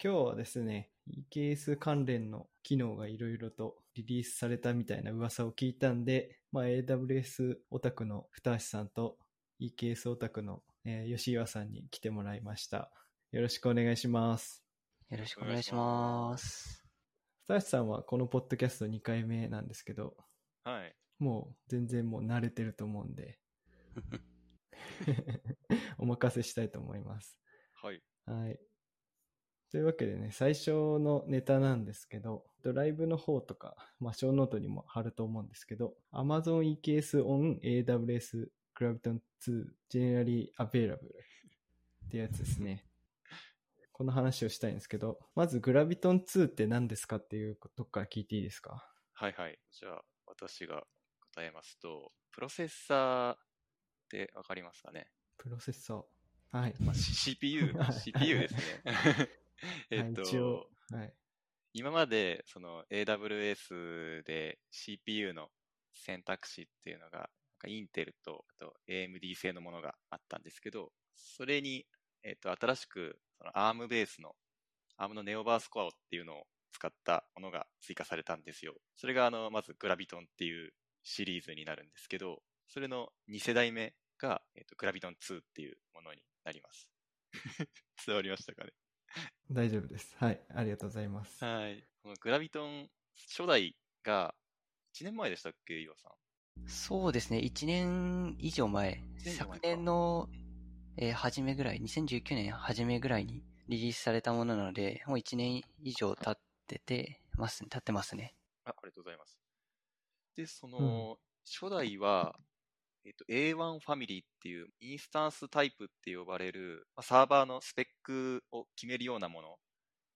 今日はですね、EKS 関連の機能がいろいろとリリースされたみたいな噂を聞いたんで、まあ、AWS オタクの二橋さんと EKS オタクの、えー、吉岩さんに来てもらいました。よろしくお願いします。よろしくお願いします。二橋さんはこのポッドキャスト2回目なんですけど、はい。もう全然もう慣れてると思うんで、お任せしたいと思います。はい。はい。というわけでね、最初のネタなんですけど、ドライブの方とか、まあ、小ノートにも貼ると思うんですけど、Amazon EKS on AWS Graviton 2 Generally Available ってやつですね。この話をしたいんですけど、まず Graviton 2って何ですかっていうとこから聞いていいですか？はいはい。じゃあ、私が答えますと、プロセッサーってわかりますかね？プロセッサー。はい。まあ、CPU、CPU ですね。えっと、はい、今までその AWS で CPU の選択肢っていうのが、インテルとあと AMD 製のものがあったんですけど、それに、えっと、新しくその ARM ベースの ARM のネオバースコアっていうのを使ったものが追加されたんですよ。それがあの、まずグラビトンっていうシリーズになるんですけど、それの2世代目が、えっと、グラビトン2っていうものになります。伝わりましたかね？大丈夫です。はい。ありがとうございます。はい。このグラビトン初代が1年前でしたっけ、岩さん。そうですね。1年以上前。昨年の、えー、初めぐらい、2019年初めぐらいにリリースされたものなので、もう1年以上経っててます、経ってますね。あ、ありがとうございます。で、その、うん、初代は、えっと、A1 ファミリーっていうインスタンスタイプって呼ばれる、まあ、サーバーのスペックを決めるようなもの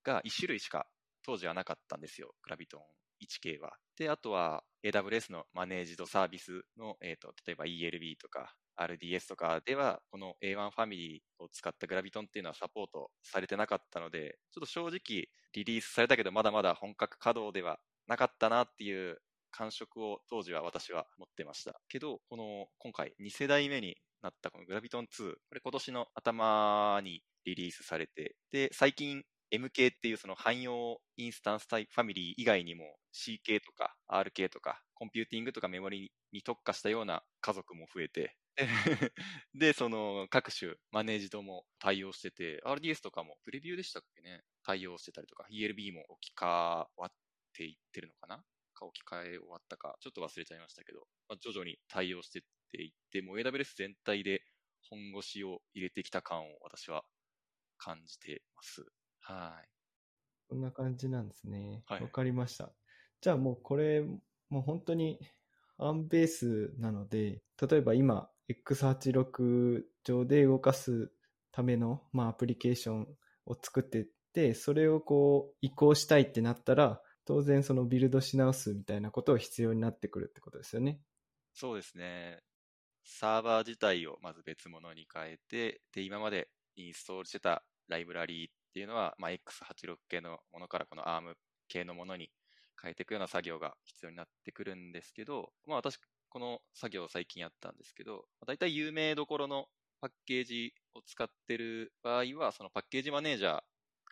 が1種類しか当時はなかったんですよ。グラビトン 1K は。で、あとは AWS のマネージドサービスの、えっ、と、例えば ELB とか RDS とかでは、この A1 ファミリーを使ったグラビトンっていうのはサポートされてなかったので、ちょっと正直リリースされたけどまだまだ本格稼働ではなかったなっていう感触を当時は私は持ってました。けど、この今回2世代目になったこの Graviton2、これ今年の頭にリリースされて、で、最近 MK っていうその汎用 instance type family 以外にも CK とか RK とかコンピューティングとかメモリに特化したような家族も増えて、で、その各種 managed も対応してて、RDS とかもプレビューでしたっけね？対応してたりとか、ELB も置き換わっていってるのかな？か置き換え終わったか、ちょっと忘れちゃいましたけど、まあ、徐々に対応していっていって、もう AWS 全体で本腰を入れてきた感を私は感じてます。はい。こんな感じなんですね。わ、はい、かりました。じゃあもうこれ、もう本当にアンベースなので、例えば今、X86 上で動かすための、まあ、アプリケーションを作っていって、それをこう移行したいってなったら、当然そのビルドし直すみたいなことは必要になってくるってことですよね。そうですね。サーバー自体をまず別物に変えて、で、今までインストールしてたライブラリーっていうのは、まあ、X86 系のものからこの ARM 系のものに変えていくような作業が必要になってくるんですけど、まあ私、この作業を最近やったんですけど、大体有名どころのパッケージを使ってる場合は、そのパッケージマネージャー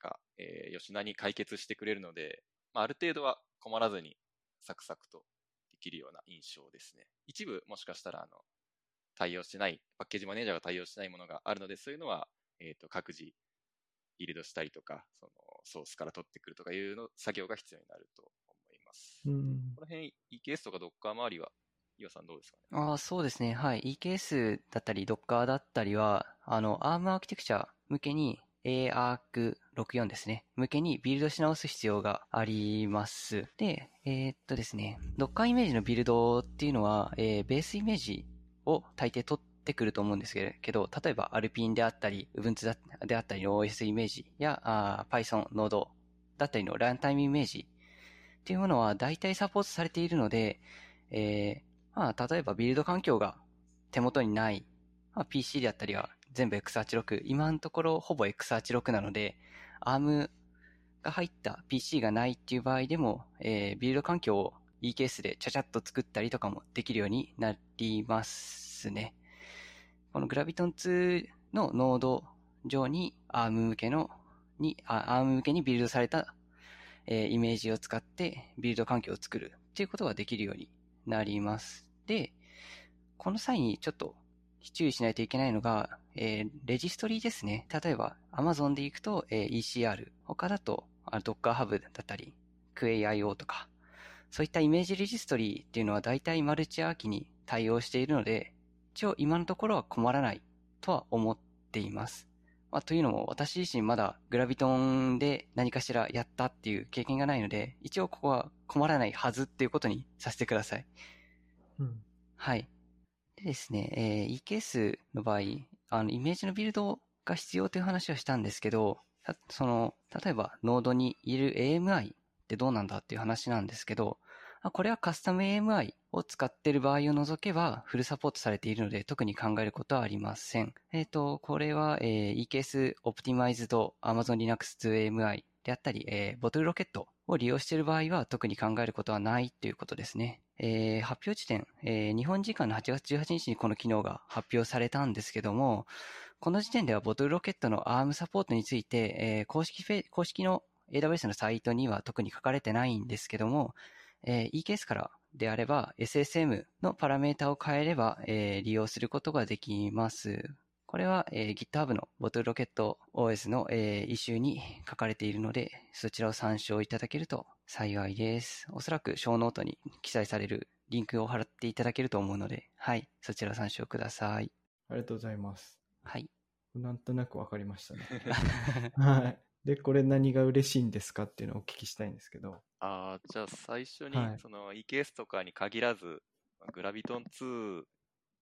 が、えー、吉田に解決してくれるので、まあ、ある程度は困らずにサクサクとできるような印象ですね。一部もしかしたらあの対応してない、パッケージマネージャーが対応してないものがあるので、そういうのは、えっ、ー、と各自ビルドしたりとか、そのソースから取ってくるとかいうの作業が必要になると思います。うん、この辺 EKS とか Docker 周りは岩さんどうですかね？ああ、そうですね。はい。EKS だったり Docker だったりは、あの、ARM アーキテクチャ向けに ARC64 ですね。向けにビルドし直す必要があります。で、えー、っとですね、Docker イメージのビルドっていうのは、えー、ベースイメージを大抵取ってくると思うんですけど、例えば Alpine であったり、Ubuntu であったりの OS イメージや Python、Node だったりのランタイムイメージっていうものは大体サポートされているので、えー、まあ、例えばビルド環境が手元にない、まあ、PC であったりは全部 X86。今のところほぼ X86 なので、ARM が入った PC がないっていう場合でも、えー、ビルド環境を E ケースでちゃちゃっと作ったりとかもできるようになりますね。この Graviton2 のノード上に ARM 向けのに、ARM 向けにビルドされた、えー、イメージを使ってビルド環境を作るっていうことができるようになります。で、この際にちょっと注意しないといけないのが、えー、レジストリーですね。例えば Amazon で行くと、えー、ECR、他だと Docker Hub だったり、QAIO とか、そういったイメージレジストリーっていうのは大体マルチアーキに対応しているので、一応今のところは困らないとは思っています。まあ、というのも私自身まだグラビトンで何かしらやったっていう経験がないので、一応ここは困らないはずっていうことにさせてください。うん。はい。でですね、えー、EKS の場合、あの、イメージのビルドが必要という話をしたんですけど、その、例えば、ノードにいる AMI ってどうなんだっていう話なんですけど、あこれはカスタム AMI を使っている場合を除けばフルサポートされているので特に考えることはありません。えっ、ー、と、これは、えー、EKS Optimized Amazon Linux 2 AMI であったり、えー、ボトルロケットを利用している場合は特に考えることはないということですね。えー、発表時点、えー、日本時間の8月18日にこの機能が発表されたんですけども、この時点ではボトルロケットの ARM サポートについて、えー、公式フェ、公式の AWS のサイトには特に書かれてないんですけども、えー、EKS からであれば SSM のパラメータを変えれば、えー、利用することができます。これは、えー、GitHub のボトルロケット OS の、えー、イシューに書かれているので、そちらを参照いただけると幸いです。おそらく show note に記載されるリンクを貼っていただけると思うので、はい、そちらを参照ください。ありがとうございます。はい。なんとなくわかりましたね。はい。で、これ何が嬉しいんですかっていうのをお聞きしたいんですけど。ああ、じゃあ最初に、その EKS とかに限らず、グラビトン2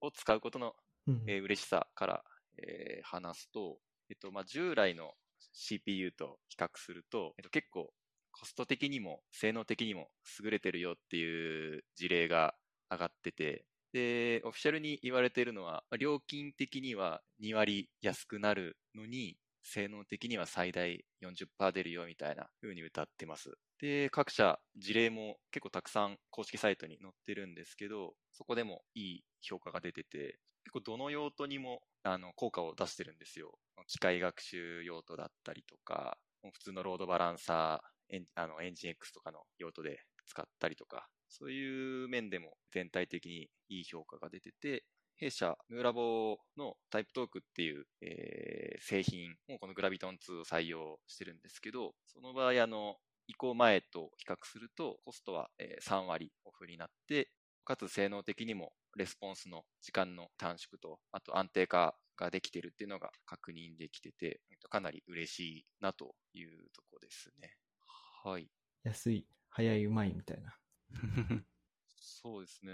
を使うことの、うん、えー、嬉しさから、えー、話すと、えっと、まあ、従来の CPU と比較すると、えっと、結構コスト的にも性能的にも優れてるよっていう事例が上がってて、で、オフィシャルに言われているのは、料金的には2割安くなるのに、性能的には最大40%出るよみたいな風に歌ってます。で、各社事例も結構たくさん公式サイトに載ってるんですけど、そこでもいい評価が出てて、結構どの用途にもあの効果を出してるんですよ。機械学習用途だったりとか、普通のロードバランサー、エンあのエンジン X とかの用途で使ったりとか、そういう面でも全体的にいい評価が出てて、弊社、ムーラボのタイプトークっていう、えー、製品をこのグラビトン2を採用してるんですけど、その場合、あの、移行前と比較すると、コストは、3割オフになって、かつ性能的にもレスポンスの時間の短縮と、あと安定化ができてるっていうのが確認できてて、かなり嬉しいなというとこですね。はい。安い、早い、うまいみたいな。そうですね。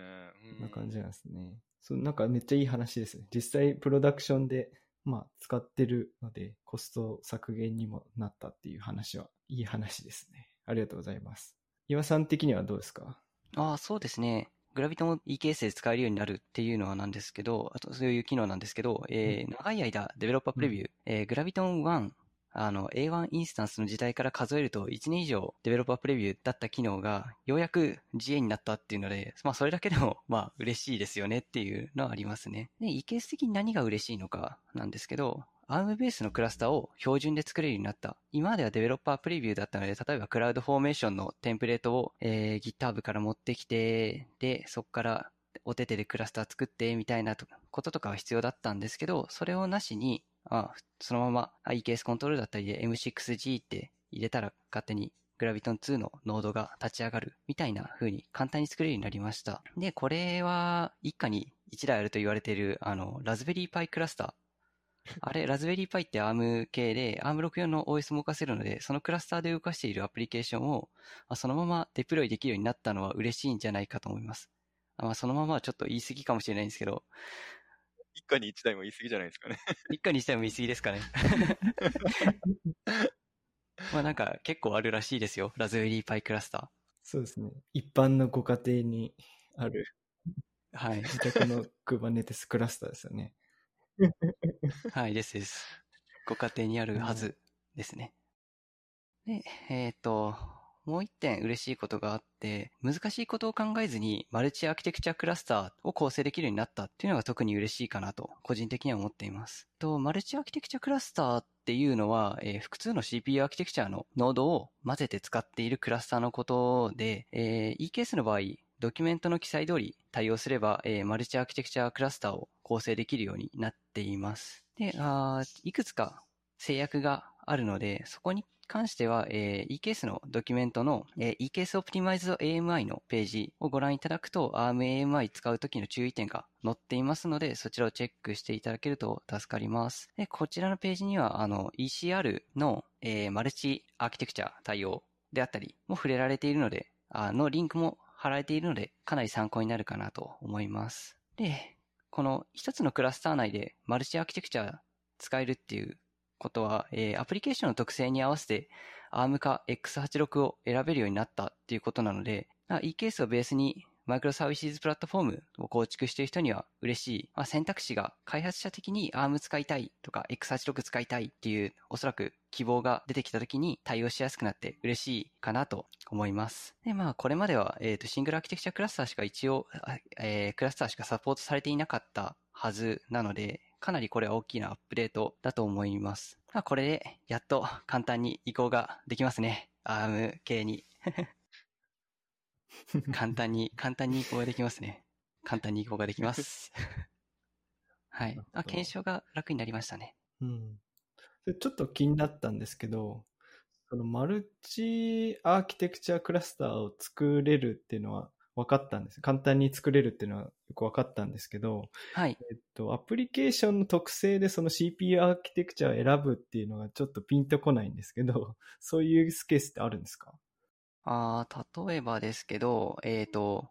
こんな感じなんですね。そう、なんかめっちゃいい話ですね。実際プロダクションで、まあ使ってるので、コスト削減にもなったっていう話は、いい話ですね。ありがとうございます。岩さん的にはどうですか？ああ、そうですね。グラビトも EKS で使えるようになるっていうのはなんですけど、あとそういう機能なんですけど、えー、長い間デベロッパープレビュー、うん、えー、グラビトン1あの、A1 インスタンスの時代から数えると1年以上デベロッパープレビューだった機能がようやく GA になったっていうので、まあそれだけでも まあ嬉しいですよねっていうのはありますね。で、イケス的に何が嬉しいのかなんですけど、ARM ベースのクラスターを標準で作れるようになった。今まではデベロッパープレビューだったので、例えばクラウドフォーメーションのテンプレートを、えー、GitHub から持ってきて、で、そこからお手手でクラスター作ってみたいなこととかは必要だったんですけど、それをなしに、あそのまま iKS コントロールだったりで M6G って入れたら勝手にグラビトン2のノードが立ち上がるみたいな風に簡単に作れるようになりました。で、これは一家に1台あると言われているあのラズベリーパイクラスター。あれ、ラズベリーパイって ARM 系で ARM64 の OS も動かせるので、そのクラスターで動かしているアプリケーションをそのままデプロイできるようになったのは嬉しいんじゃないかと思います。まあ、そのままはちょっと言い過ぎかもしれないんですけど、一家に一台も言い過ぎじゃないですかね。一家に一台も言い過ぎですかね。まあなんか結構あるらしいですよ。ラズベリーパイクラスター。そうですね。一般のご家庭にある。はい。自宅の Kubernetes クラスターですよね。はい、ですです。ご家庭にあるはずですね。で、えっ、ー、と、もう一点嬉しいことがあって、難しいことを考えずにマルチアーキテクチャクラスターを構成できるようになったっていうのが特に嬉しいかなと、個人的には思っています。と、マルチアーキテクチャクラスターっていうのは、えー、複数の CPU アーキテクチャのノードを混ぜて使っているクラスターのことで、えー、EKS の場合、ドキュメントの記載通り対応すれば、えー、マルチアーキテクチャクラスターを構成できるようになっています。で、あいくつか制約があるので、そこに関しては、えー、eCase のドキュメントの、えー、eCase Optimized AMI のページをご覧いただくと ARMAMI 使うときの注意点が載っていますので、そちらをチェックしていただけると助かります。でこちらのページには、あの、ECR の、えー、マルチアーキテクチャ対応であったりも触れられているので、あのリンクも貼られているので、かなり参考になるかなと思います。で、この一つのクラスター内でマルチアーキテクチャ使えるっていうことは、えー、アプリケーションの特性に合わせて ARM か X86 を選べるようになったっていうことなので、eCase をベースにマイクロサービスプラットフォームを構築している人には嬉しい、まあ、選択肢が開発者的に ARM 使いたいとか X86 使いたいっていうおそらく希望が出てきた時に対応しやすくなって嬉しいかなと思います。で、まあこれまでは、え、ー、とシングルアーキテクチャクラスターしか一応、えー、クラスターしかサポートされていなかったはずなので、かなりこれは大きなアップデートだと思います。まあ、これでやっと簡単に移行ができますね。ARM 系に。簡単に、簡単に移行ができますね。簡単に移行ができます。はい。あ、検証が楽になりましたね。うん。ちょっと気になったんですけど、そのマルチアーキテクチャクラスターを作れるっていうのは分かったんです。簡単に作れるっていうのはよく分かったんですけど、はい。えっと、アプリケーションの特性でその CPU アーキテクチャを選ぶっていうのがちょっとピンとこないんですけど、そういうスケースってあるんですか？ああ、例えばですけど、えっ、ー、と、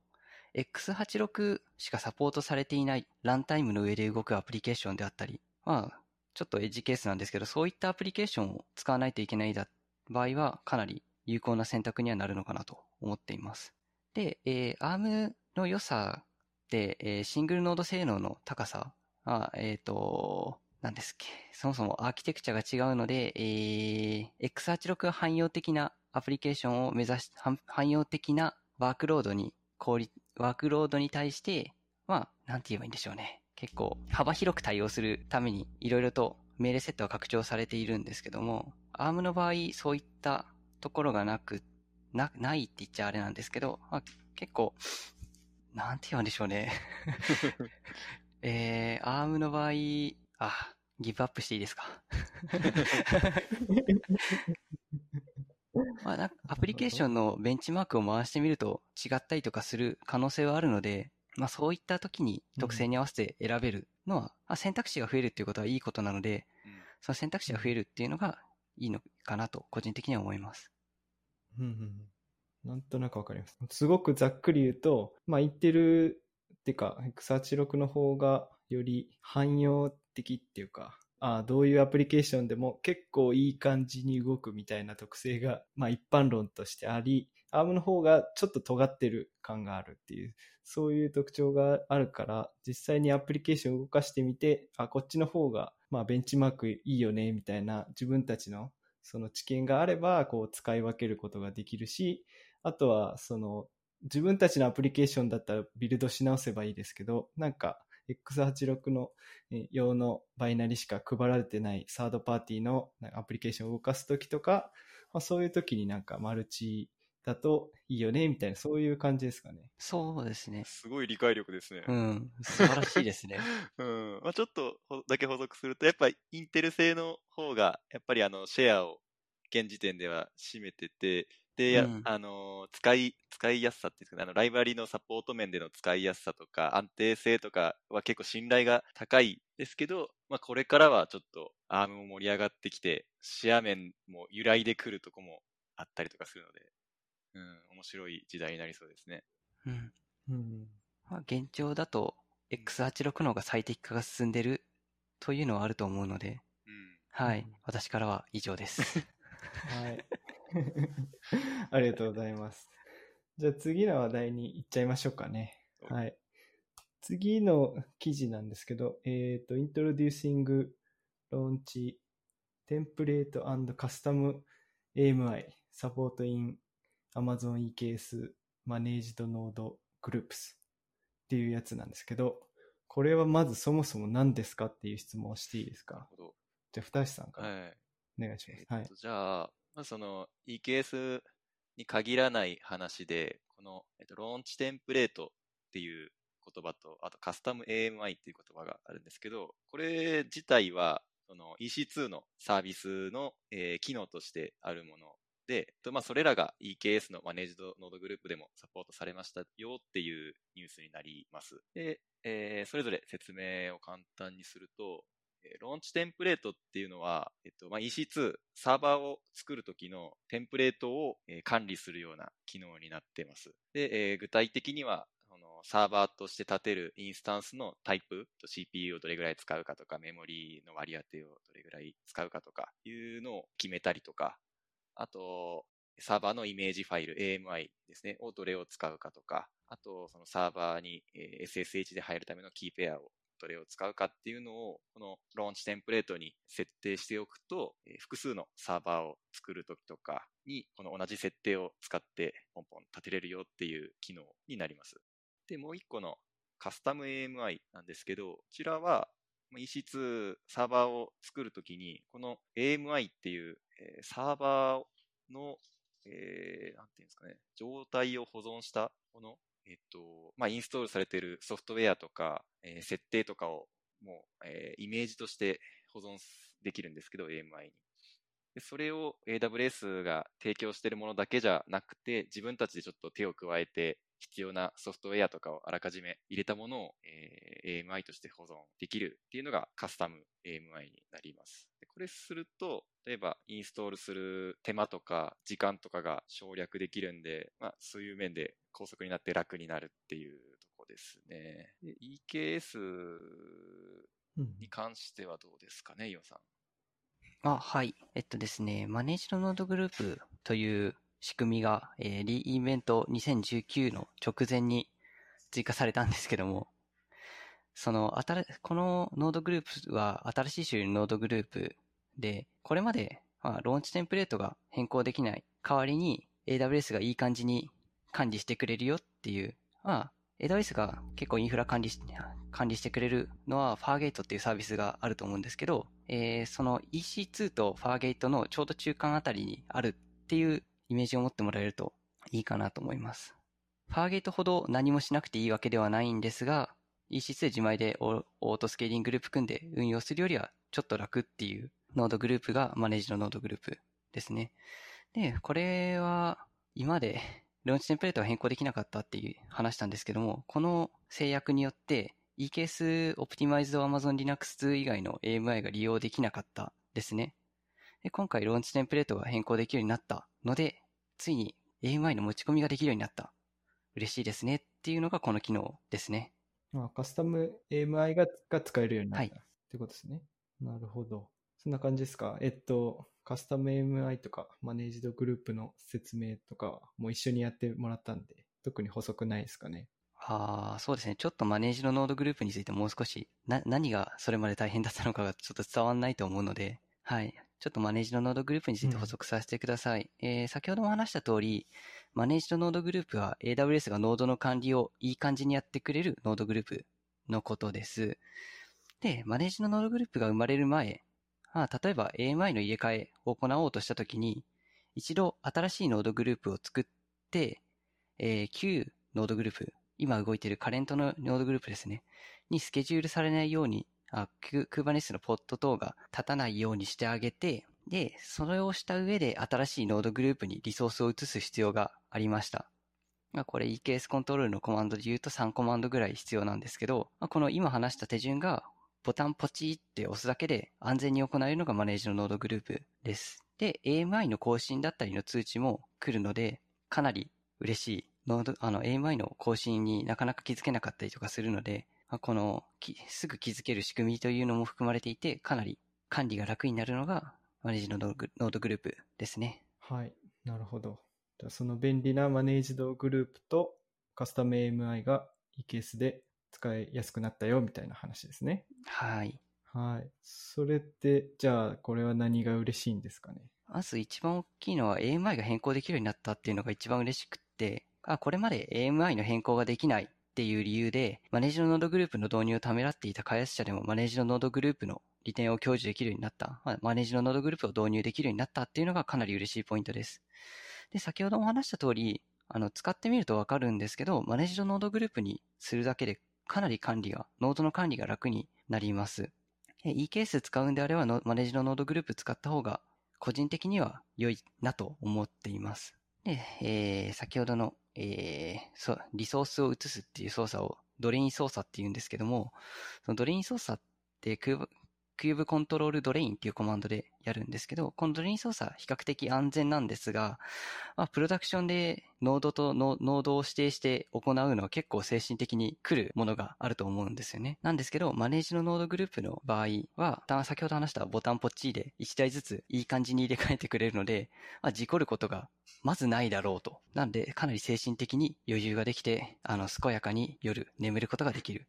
X86 しかサポートされていないランタイムの上で動くアプリケーションであったり、まあ、ちょっとエッジケースなんですけど、そういったアプリケーションを使わないといけない場合は、かなり有効な選択にはなるのかなと思っています。で、えー、ARM の良さで、えー、シングルノード性能の高さは、えっ、ー、と、何ですっけ、そもそもアーキテクチャが違うので、えー、X86 汎用的なアプリケーションを目指し、汎用的なワークロードに、効率、ワークロードに対して、まあ、なんて言えばいいんでしょうね。結構幅広く対応するためにいろいろと命令セットは拡張されているんですけども、ARM の場合そういったところがなくな、ないって言っちゃあれなんですけど、まあ、結構、なんて言うんでしょうね。えー、アームの場合、あ、ギブアップしていいですか？まあ、アプリケーションのベンチマークを回してみると違ったりとかする可能性はあるので、まあ、そういった時に特性に合わせて選べるのは、うん、まあ、選択肢が増えるっていうことはいいことなので、うん、その選択肢が増えるっていうのがいいのかなと個人的には思います。うんうん。なんとなくわかります。すごくざっくり言うと、まあ言ってるっていうか、X86 の方がより汎用的っていうか、あ、どういうアプリケーションでも結構いい感じに動くみたいな特性が、まあ一般論としてあり、ARM の方がちょっと尖ってる感があるっていう、そういう特徴があるから、実際にアプリケーションを動かしてみて、あ、こっちの方が、まあベンチマークいいよね、みたいな自分たちのその知見があれば、こう使い分けることができるし、あとは、その、自分たちのアプリケーションだったらビルドし直せばいいですけど、なんか、X86 の用のバイナリしか配られてないサードパーティーのアプリケーションを動かすときとか、まあ、そういうときになんかマルチだといいよね、みたいな、そういう感じですかね。そうですね。すごい理解力ですね。うん。素晴らしいですね。うん。まあちょっとだけ補足すると、やっぱインテル製の方が、やっぱりあの、シェアを現時点では占めてて、で、うん、あの、使い、使いやすさっていうかね、あの、ライブラリのサポート面での使いやすさとか、安定性とかは結構信頼が高いですけど、まあ、これからはちょっと、アームも盛り上がってきて、シェア面も揺らいでくるとこもあったりとかするので、うん、面白い時代になりそうですね。うん。うん、まあ、現状だと、X86 の方が最適化が進んでるというのはあると思うので、うん、はい。私からは以上です。はい。ありがとうございます。じゃあ次の話題に行っちゃいましょうかね。はい。次の記事なんですけど、えっ、ー、と、Introducing Launch Template and Custom AMI Support in Amazon EKS Managed Node Groups っていうやつなんですけど、これはまずそもそも何ですかっていう質問をしていいですか？じゃあ、二橋さんからお願いします。はい。じゃあ、まあ、その EKS に限らない話で、この、えっと、ローンチテンプレートっていう言葉と、あとカスタム AMI っていう言葉があるんですけど、これ自体は、その EC2 のサービスの、えー、機能としてあるもので、まあ、それらが EKS のマネージドノードグループでもサポートされましたよっていうニュースになります。で、えー、それぞれ説明を簡単にすると、ローンチテンプレートっていうのは、えっとまあ、EC2、サーバーを作るときのテンプレートを、え管理するような機能になっています。で、えー、具体的には、サーバーとして立てるインスタンスのタイプ、CPU をどれぐらい使うかとか、メモリーの割り当てをどれぐらい使うかとかいうのを決めたりとか、あと、サーバーのイメージファイル、AMI ですね、をどれを使うかとか、あと、そのサーバーに SSH で入るためのキーペアをどれを使うかっていうのを、このローンチテンプレートに設定しておくと、複数のサーバーを作るときとかに、この同じ設定を使ってポンポン立てれるよっていう機能になります。で、もう一個のカスタム AMI なんですけど、こちらは EC2 サーバーを作るときに、この AMI っていう、サーバーの、えー、なんていうんですかね、状態を保存したもの、えっと、まあ、インストールされているソフトウェアとか、えー、設定とかをもう、えー、イメージとして保存できるんですけど、AMI に。でそれを AWS が提供しているものだけじゃなくて、自分たちでちょっと手を加えて必要なソフトウェアとかをあらかじめ入れたものを、えー、AMI として保存できるっていうのがカスタム AMI になります。でこれすると、例えばインストールする手間とか時間とかが省略できるんで、まあ、そういう面で高速になって楽になるっていうとこですね。で EKS に関してはどうですかね、イオンさん。あ、はい。えっとですね、マネージドノードグループという仕組みが、えー、リインベント2019の直前に追加されたんですけども、その、新、この node group は新しい種類の node group で、これまで、まあ、 launch template が変更できない代わりに AWS がいい感じに管理してくれるよっていう、まあ、AWS が結構インフラ管理し、管理してくれるのは Fargate っていうサービスがあると思うんですけど、えー、その EC2 と Fargate のちょうど中間あたりにあるっていうイメージを持ってもらえるといいかなと思います。 Fargate ほど何もしなくていいわけではないんですが、EC2 自前で auto scaling group 組んで運用するよりはちょっと楽っていう node group が managed の node group ですね。で、これは今まで launch template は変更できなかったっていう話したんですけども、この制約によって EKS Optimized Amazon Linux 2以外の AMI が利用できなかったですね。で今回ローンチテンプレートが変更できるようになったので、ついに AMI の持ち込みができるようになった。嬉しいですねっていうのがこの機能ですね。あカスタム AMI がが使えるようになった、はい、ってことですね。なるほど。そんな感じですか？えっと、カスタム MI とかマネージドグループの説明とかも一緒にやってもらったんで、特に補足ないですかね？ああ、そうですね。ちょっとマネージのノードグループについてもう少し、な、何がそれまで大変だったのかがちょっと伝わんないと思うので、はい。ちょっと managed node group について補足させてください。うん、えー、先ほども話した通り、マネージドノードグループは AWS がノードの管理をいい感じにやってくれる node group のことです。で、 managed node group が生まれる前、あ例えば AMI の入れ替えを行おうとしたときに、一度新しい node group を作って、えー、旧 node group、今動いている current の node group ですね、にスケジュールされないようにあ、 Kubernetes のポッド等が立たないようにしてあげて、で、それをした上で新しいノードグループにリソースを移す必要がありました。まあ、これ EKS コントロールのコマンドで言うと3コマンドぐらい必要なんですけど、まあ、この今話した手順がボタンポチって押すだけで安全に行えるのがマネージドノードグループです。で、AMI の更新だったりの通知も来るので、かなり嬉しい。ノード、あの、AMI の更新になかなか気づけなかったりとかするので、このすぐ気づける仕組みというのも含まれていて、かなり管理が楽になるのがマネージドノードグループですね。はい。なるほど。その便利なマネージドグループとカスタム AMI が EKS で使いやすくなったよみたいな話ですね。はい。はい。それって、じゃあこれは何が嬉しいんですかね？まず一番大きいのは AMI が変更できるようになったっていうのが一番嬉しくって、あ、これまで AMI の変更ができないっていう理由で、マネージドノードグループの導入をためらっていた開発者でもマネージドノードグループの利点を享受できるようになった、まあ、マネージドノードグループを導入できるようになったっていうのがかなり嬉しいポイントです。で、先ほども話した通り、あの、使ってみるとわかるんですけど、マネージドノードグループにするだけでかなり管理が、ノードの管理が楽になります。EKS 使うんであれば、マネージドノードグループ使った方が、個人的には良いなと思っています。で、えー、先ほどの、えー、そう、リソースを移すっていう操作をドレイン操作って言うんですけども、そのドレイン操作って kubectl drain っていうコマンドでやるんですけど、このドレイン操作比較的安全なんですが、まあ、プロダクションでノードとノードを指定して行うのは結構精神的に来るものがあると思うんですよね。なんですけど、マネージドノードグループの場合は、先ほど話したボタンポッチで1台ずついい感じに入れ替えてくれるので、まあ、事故ることがまずないだろうと。なんで、かなり精神的に余裕ができて、あの、健やかに夜眠ることができる。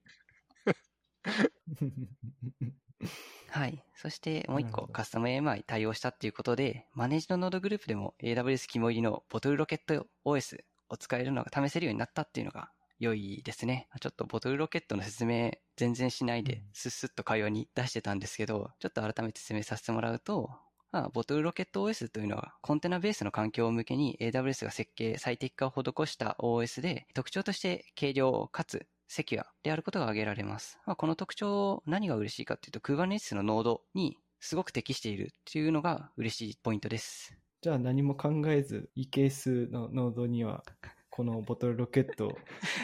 はい。そしてもう一個、カスタム AMI 対応したっていうことで、マネージのノードグループでも AWS 肝入りのボトルロケット OS を使えるのが試せるようになったっていうのが良いですね。ちょっとボトルロケットの説明全然しないで、スッスッと会話に出してたんですけど、ちょっと改めて説明させてもらうと、まあ、ボトルロケット OS というのはコンテナベースの環境向けに AWS が設計、最適化を施した OS で、特徴として軽量かつセキュアであることが挙げられます。まあ、この特徴、何が嬉しいかっていうと、Kubernetes のノードにすごく適しているっていうのが嬉しいポイントです。じゃあ何も考えず、EKS のノードには、このボトルロケットを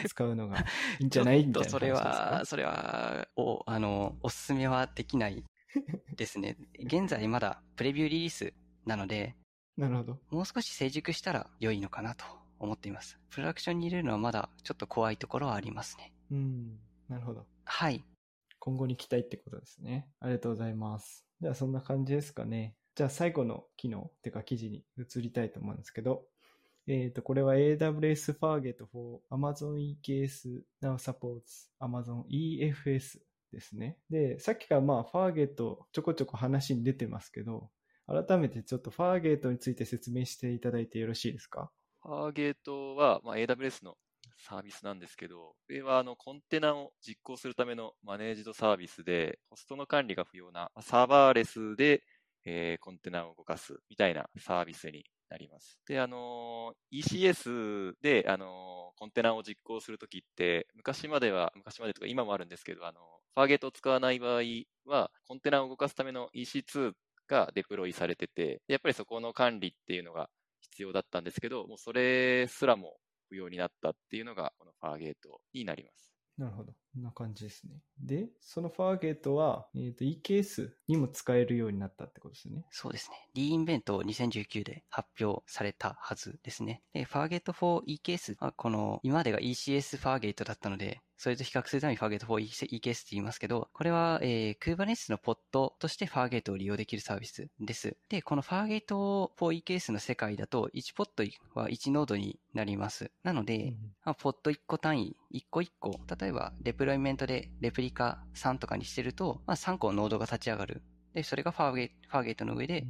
使うのがいいんじゃない？みたいなそれは、それは、お、あの、おすすめはできないですね。現在まだプレビューリリースなので、なるほど。もう少し成熟したら良いのかなと思っています。プロダクションに入れるのはまだちょっと怖いところはありますね。うん。なるほど。はい。今後に期待ってことですね。ありがとうございます。じゃあそんな感じですかね。じゃあ最後の機能っていうか記事に移りたいと思うんですけど、えっ、ー、と、これは AWS Fargate for Amazon EKS Now Supports Amazon EFS ですね。で、さっきからまあ、ファーゲートちょこちょこ話に出てますけど、改めてちょっとファーゲートについて説明していただいてよろしいですか？ファーゲートは、まあ、AWS のサービスなんですけど、これはあのコンテナを実行するためのマネージドサービスで、ホストの管理が不要なサーバーレスで、えー、コンテナを動かすみたいなサービスになります。で、あの、ECS で、あの、コンテナを実行するときって、昔までは、昔までとか今もあるんですけど、あの、ファーゲートを使わない場合は、コンテナを動かすための EC2 がデプロイされてて、やっぱりそこの管理っていうのが必要だったんですけど、もうそれすらも不要になったっていうのが、このファーゲートになります。なるほど。こんな感じですね。で、そのファーゲートは、えっ、ー、と、EKS にも使えるようになったってことですね。そうですね。リーインベント2019で発表されたはずですね。で、ファーゲート for EKS は、この、今までが ECS ファーゲートだったので、それと比較するためにファーゲート for EKS って言いますけど、これは、えー、Kubernetes のポッドとしてファーゲートを利用できるサービスです。で、このファーゲート for EKS の世界だと、1ポッドは1ノードになります。なので、うん、まあ、ポッド1個単位、1個1個、例えば、 Deployment でレプリカ3とかにしてると、まあ、3個ノードが立ち上がる。で、それが Fargate、Fargate の上で、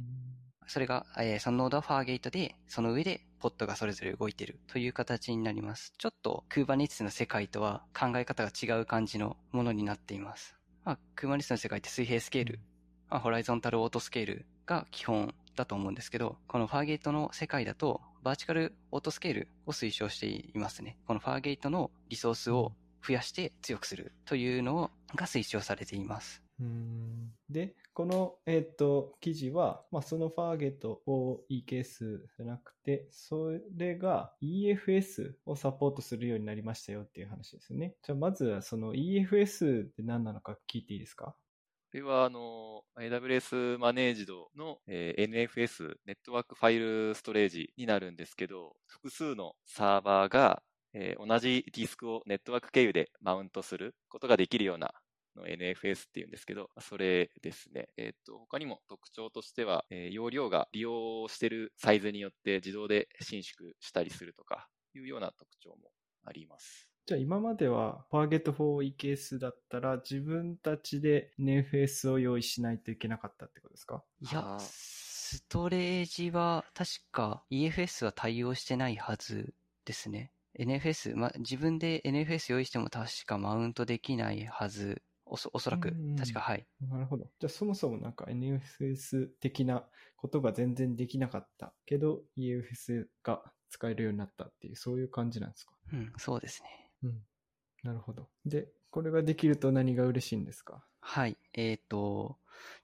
それが、えー、そのノードは Fargate で、その上でポッドがそれぞれ動いてるという形になります。ちょっと Kubernetes の世界とは考え方が違う感じのものになっています。まあ、Kubernetes の世界って水平スケール、まあ、 horizontal autoscale が基本だと思うんですけど、この Fargate の世界だと、 vertical autoscale を推奨していますね。この Fargate のリソースを増やして強くするというのが推奨されています。うんで、この、えっ、ー、と、記事は、まあ、そのファーゲットを EKS じゃなくて、それが EFS をサポートするようになりましたよっていう話ですね。じゃあ、まずはその EFS って何なのか聞いていいですか？これは、あの、AWS マネージドの、えー、NFS、ネットワークファイルストレージになるんですけど、複数のサーバーが、えー、同じディスクをネットワーク経由でマウントすることができるようなの NFS っていうんですけど、それですね。えっ、ー、と、他にも特徴としては、えー、容量が利用してるサイズによって自動で伸縮したりするとかいうような特徴もあります。じゃあ今までは Target for EKS だったら自分たちで NFS を用意しないといけなかったってことですか？いや、ストレージは確か EFS は対応してないはずですね。NFS、ま、自分で NFS 用意しても確かマウントできないはず。おそおそらく、確か、はい。なるほど。じゃあそもそもなんか NFS 的なことが全然できなかったけど、EFS が使えるようになったっていう、そういう感じなんですか？うん、そうですね。うん。なるほど。で、これができると何が嬉しいんですか？はい。えっ、ー、と、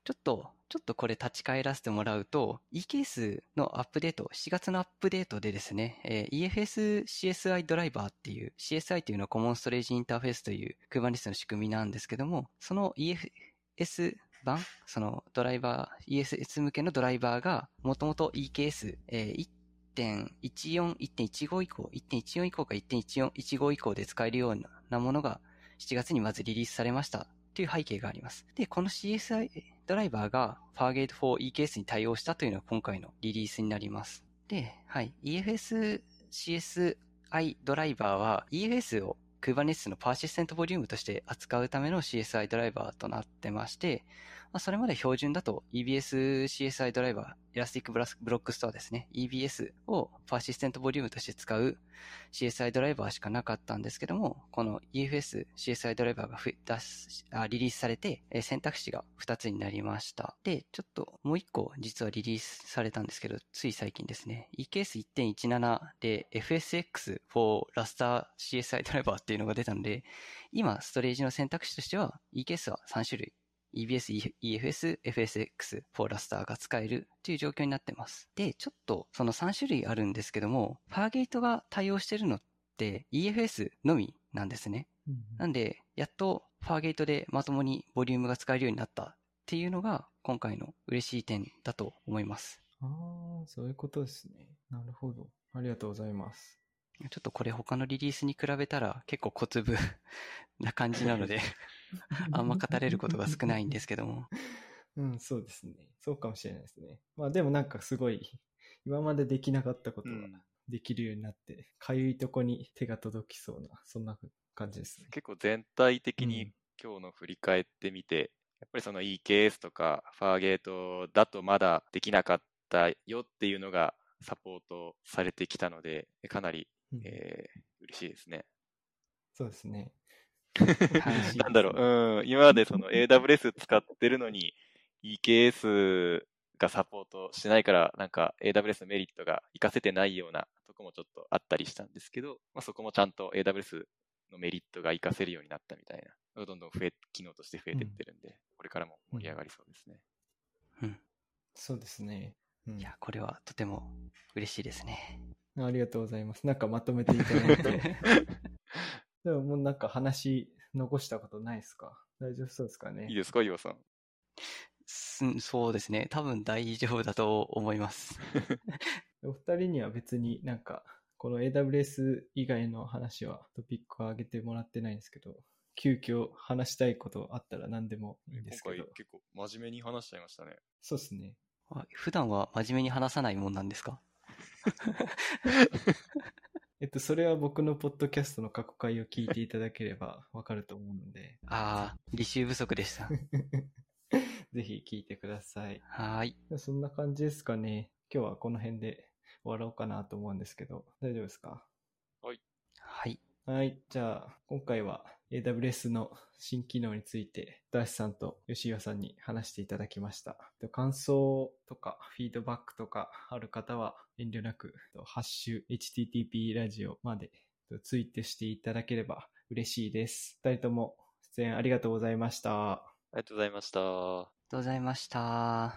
ちょっと、ちょっとこれ立ち返らせてもらうと、e ケースのアップデート、7月のアップデートでですね、えー、EFS CSI ドライバーっていう、CSI というのはコモンストレージインターフェースという Kubernetes の仕組みなんですけども、その EFS 版、そのドライバー、ESS 向けのドライバーが、もともと e ケース、えー、1.14、1.15以降、1.14以降か1.14、15以降で使えるようなものが7月にまずリリースされましたという背景があります。で、この CSI ドライバーが Fargate for EKS に対応したというのが今回のリリースになります。で、はい。EFS CSI ドライバーは EFS を Kubernetes の persistent volume として扱うための CSI ドライバーとなってまして、まあ、それまで標準だと EBS CSI ドライバー、 Elastic Block Store ですね。EBS を persistent volume として使う CSI ドライバーしかなかったんですけども、この EFS CSI ドライバーが出すあリリースされて、選択肢が2つになりました。で、ちょっともう1個実はリリースされたんですけど、つい最近ですね。EKS1.17 で FSX for Raster CSI ドライバーっていうのが出たので、今、ストレージの選択肢としては EKS は3種類 EBS、EFS、FSX、フォーラスターが使えるという状況になってます。で、ちょっとその3種類あるんですけども、ファーゲートが対応してるのって EFS のみなんですね。うん、なんで、やっとファーゲートでまともにボリュームが使えるようになったっていうのが今回の嬉しい点だと思います。ああ、そういうことですね。なるほど。ありがとうございます。ちょっとこれ他のリリースに比べたら結構小粒 な感じなので あんま語れることが少ないんですけども。うん、そうですね。そうかもしれないですね。まあでもなんかすごい、今までできなかったことができるようになって、かゆいとこに手が届きそうな、そんな感じですね。結構全体的に今日の振り返ってみて、うん、やっぱりその EKS とかファーゲートだとまだできなかったよっていうのがサポートされてきたので、かなりえー、嬉しいですね。そうですね。なんだろう、うん、今までその AWS 使ってるのに EKS がサポートしてないから、なんか AWS のメリットが活かせてないようなとこもちょっとあったりしたんですけど、まあ、そこもちゃんと AWS のメリットが活かせるようになったみたいな、どんどん増え、機能として増えていってるんで、うん、これからも盛り上がりそうですね。うん。そうですね。うん、いや、これはとても嬉しいですね。ありがとうございます。なんかまとめていただいて。でももうなんか話残したことないですか？大丈夫そうですかね？いいですか岩さん？そうですね。多分大丈夫だと思います。お二人には別になんか、この AWS 以外の話はトピックを上げてもらってないんですけど、急遽話したいことあったら何でもいいんですけど。今回結構真面目に話しちゃいましたね。そうですね。普段は真面目に話さないもんなんですか？えっと、それは僕のポッドキャストの過去回を聞いていただければわかると思うので。ああ、履修不足でした。ぜひ聞いてください。はい。そんな感じですかね。今日はこの辺で終わろうかなと思うんですけど、大丈夫ですか？はい。はい。はい。じゃあ、今回は AWS の新機能について、ダーシさんと吉岩さんに話していただきました。感想とかフィードバックとかある方は遠慮なく、ハッシュ HTTP ラジオまでツイートしていただければ嬉しいです。二人とも出演ありがとうございました。ありがとうございました。ありがとうございました。